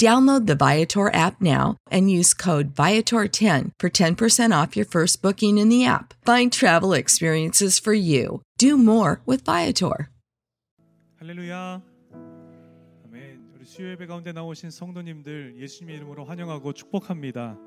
Download the Viator app now and use code Viator10 for 10% off your first booking in the app. Find travel experiences for you. Do more with Viator. 할렐루야. 아멘. 우리 수요 예배 가운데 나오신 성도님들 예수님의 이름으로 환영하고 축복합니다.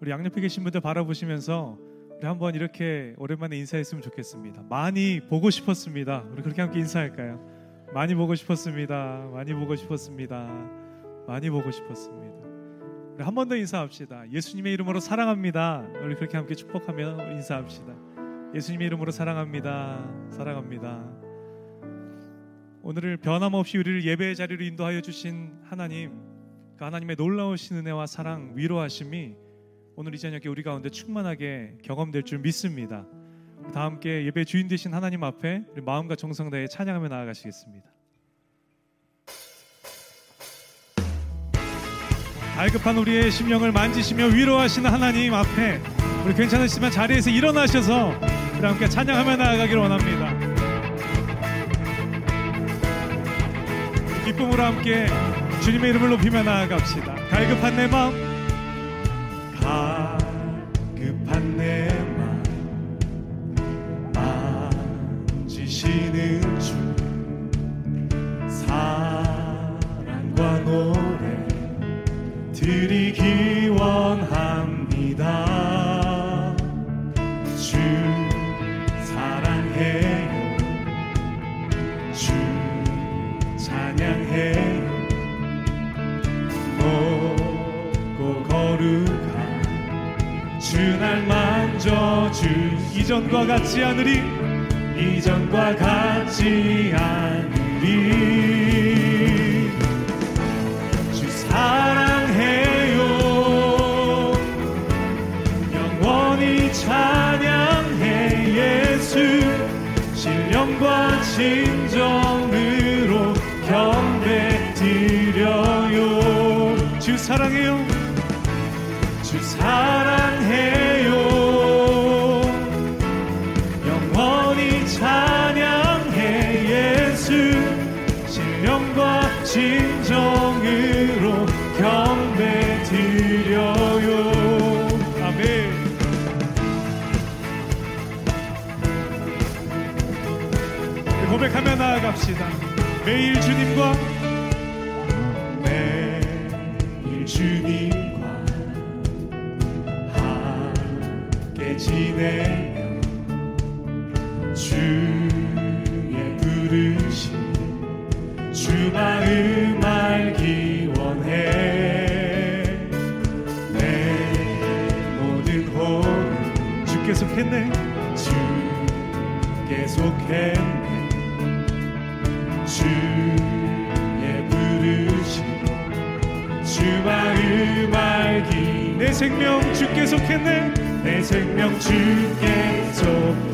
우리 양옆에 계신 분들 바라보시면서 우리 한번 이렇게 오랜만에 인사했으면 좋겠습니다. 많이 보고 싶었습니다. 우리 그렇게 함께 인사할까요? 많이 보고 싶었습니다. 많이 보고 싶었습니다. 많이 보고 싶었습니다. 우리 한 번 더 인사합시다. 예수님의 이름으로 사랑합니다. 우리 그렇게 함께 축복하며 인사합시다. 예수님의 이름으로 사랑합니다. 사랑합니다. 오늘을 변함없이 우리를 예배의 자리로 인도하여 주신 하나님, 그 하나님의 놀라우신 은혜와 사랑, 위로하심이 오늘 이 저녁에 우리 가운데 충만하게 경험될 줄 믿습니다. 다 함께 예배 주인 되신 하나님 앞에 우리 마음과 정성 다해 찬양하며 나아가시겠습니다. 갈급한 우리의 심령을 만지시며 위로하시는 하나님 앞에 우리 괜찮으시면 자리에서 일어나셔서 우리 함께 찬양하며 나아가기를 원합니다. 기쁨으로 함께 주님의 이름을 높이며 나아갑시다. 갈급한 내 마음, 만져주 이전과 같지 않으리 이전과 같지 않으리 진정으로 경배 드려요. 아멘. 고백하며 나아갑시다. 매일 주님과 주께 속했네. 주의 부르심 주 마음 알기. 내 생명 주께 속했네. 내 생명 주께 속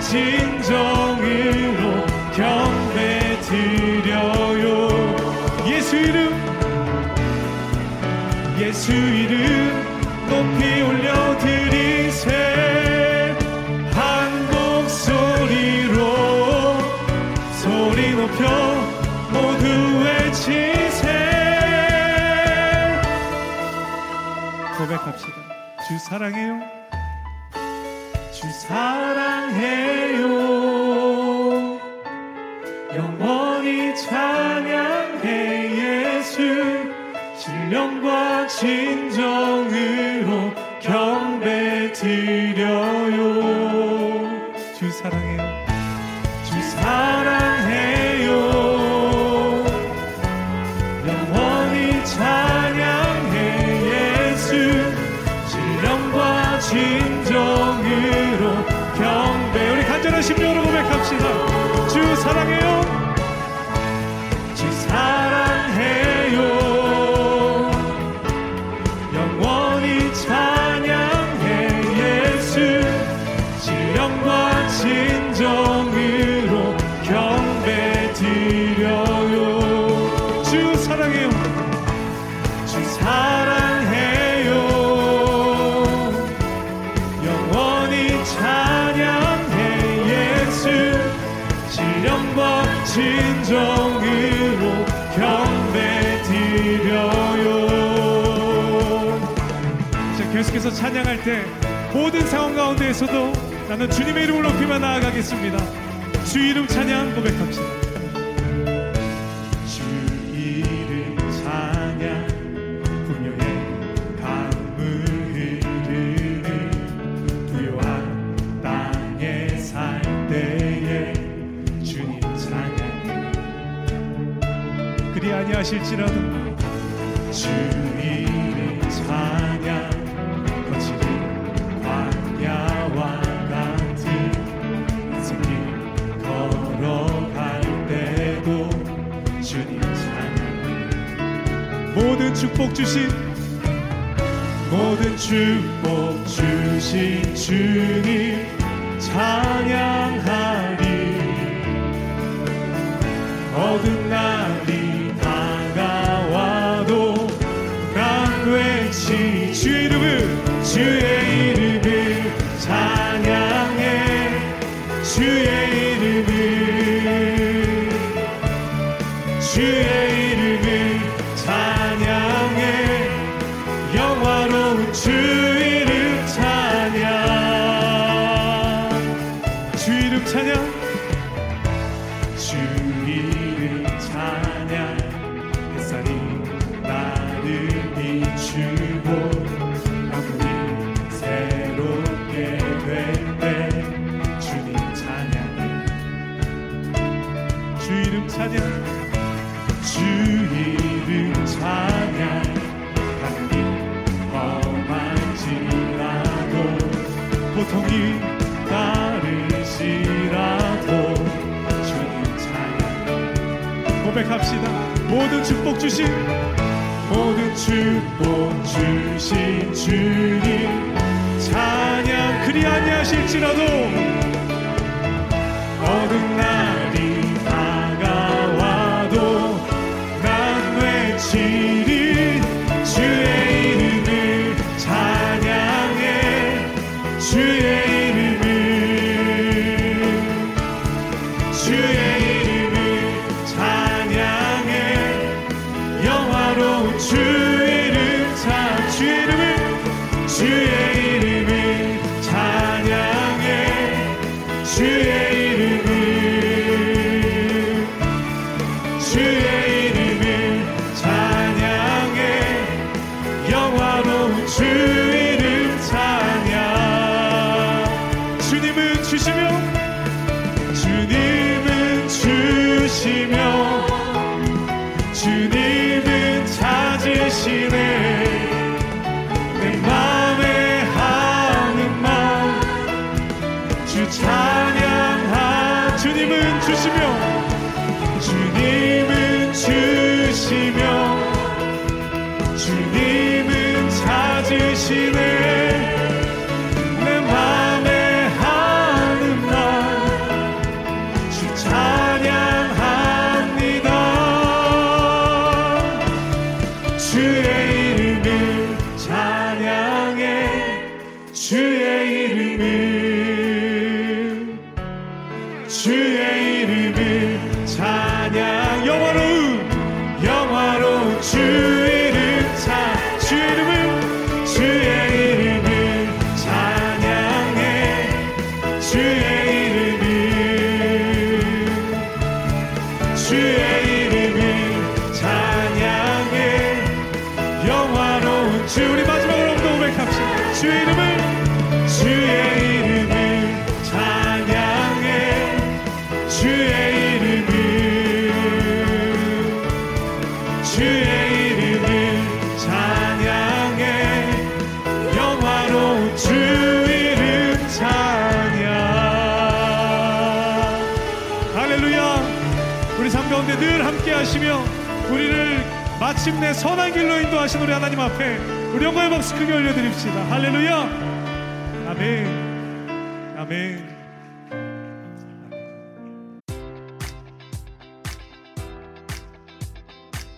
진정으로 경배 드려요. 예수 이름 예수 이름 높이 올려 드리세. 한 목소리로 소리 높여 모두 외치세. 고백합시다. 주 사랑해요. 진정으로 경배 드려요. 주 사랑해요. 진정으로 경배 드려요. 자, 계속해서 찬양할 때 모든 상황 가운데에서도 나는 주님의 이름을 높이며 나아가겠습니다. 주 이름 찬양 고백합시다 아니하실지라도 주 이름 찬양 거칠은 광야와 같은 인생길 걸어갈 때도 주님 찬양. 모든 축복 주신 모든 축복 주신 주님 찬양하리. 어둠 날이 따르시라도 주님 찬양 고백합시다. 모든 축복 주신 모든 축복 주신 주님 찬양 그리 아니하실지라도 어둠 날 She te é. 마침내 선한 길로 인도하신 우리 하나님 앞에 우리 영광의 박수 크게 올려드립시다. 할렐루야. 아멘. 아멘.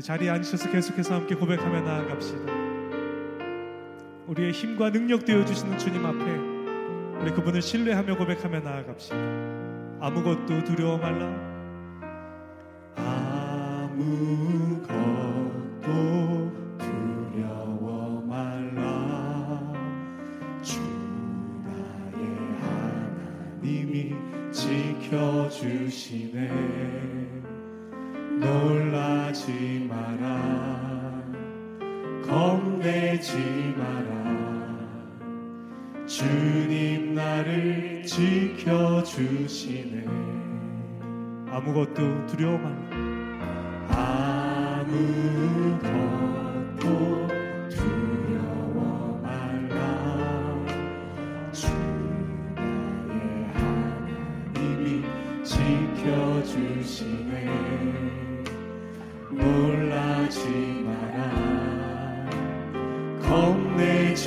자리에 앉으셔서 계속해서 함께 고백하며 나아갑시다. 우리의 힘과 능력 되어 주시는 주님 앞에 우리 그분을 신뢰하며 고백하며 나아갑시다. 아무것도 두려워 말라. 아무것도 두려워 말라. 주 나의 하나님이 지켜 주시네. 놀라지 마라. 겁내지 마라. 주님 나를 지켜주시네. 아무것도 두려워 말라 아무것도 두려워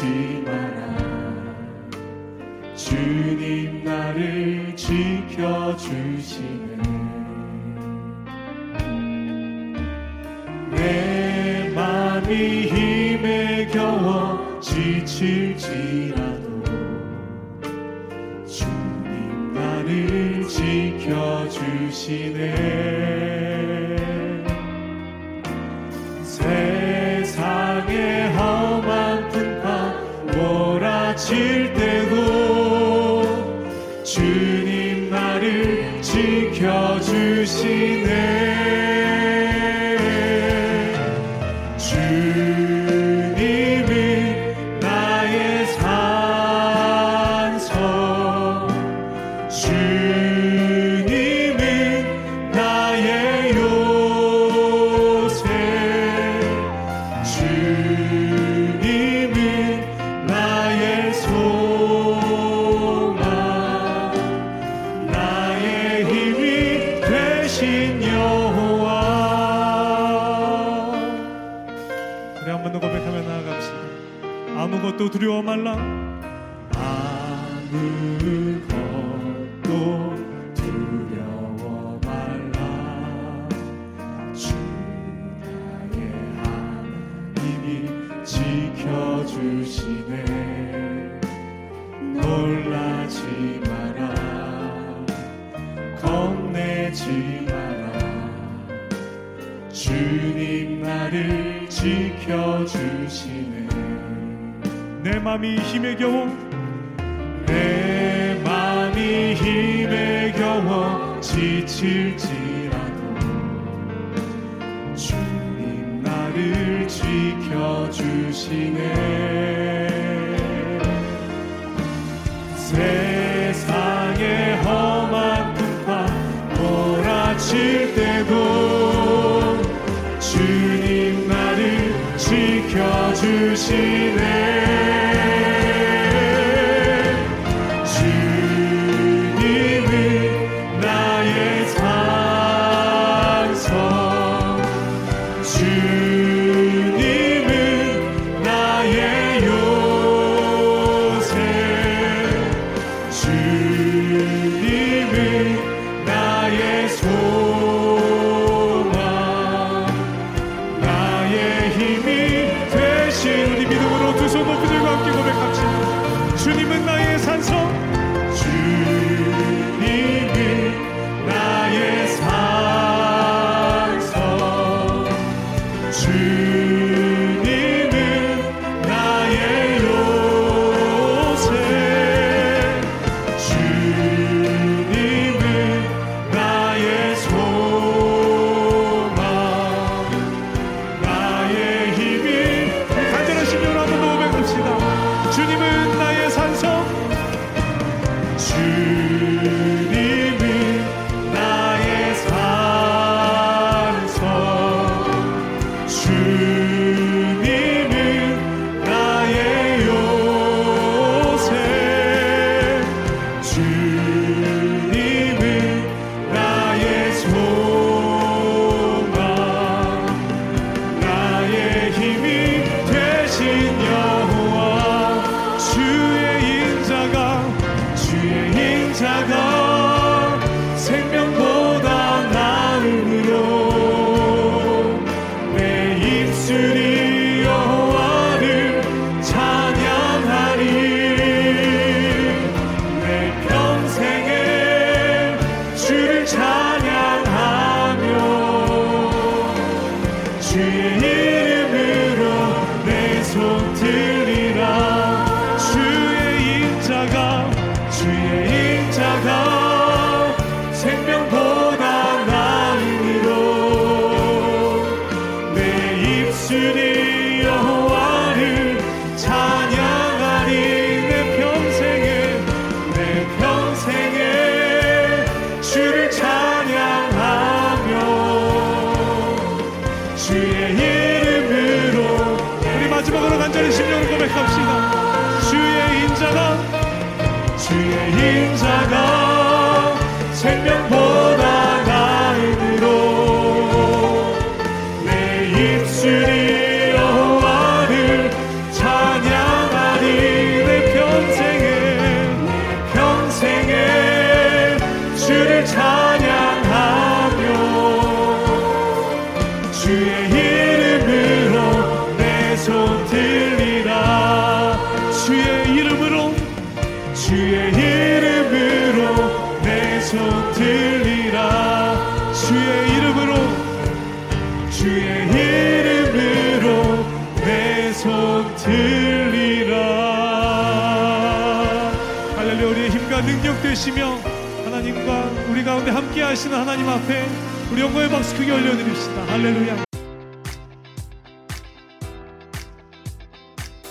겁내지 마라. 주님 나를 지켜주시네 주시네. 놀라지 마라. 겁내지 마라. 주님 나를 지켜주시네. 내 맘이 힘에 겨워 내 맘이 힘에 겨워 지칠지 대신에 함께 고백합시다. 주님은 나의 산소. 생명 능력 되시며 하나님과 우리 가운데 함께 하시는 하나님 앞에 우리 영광의 박수 크게 올려드립시다. 할렐루야.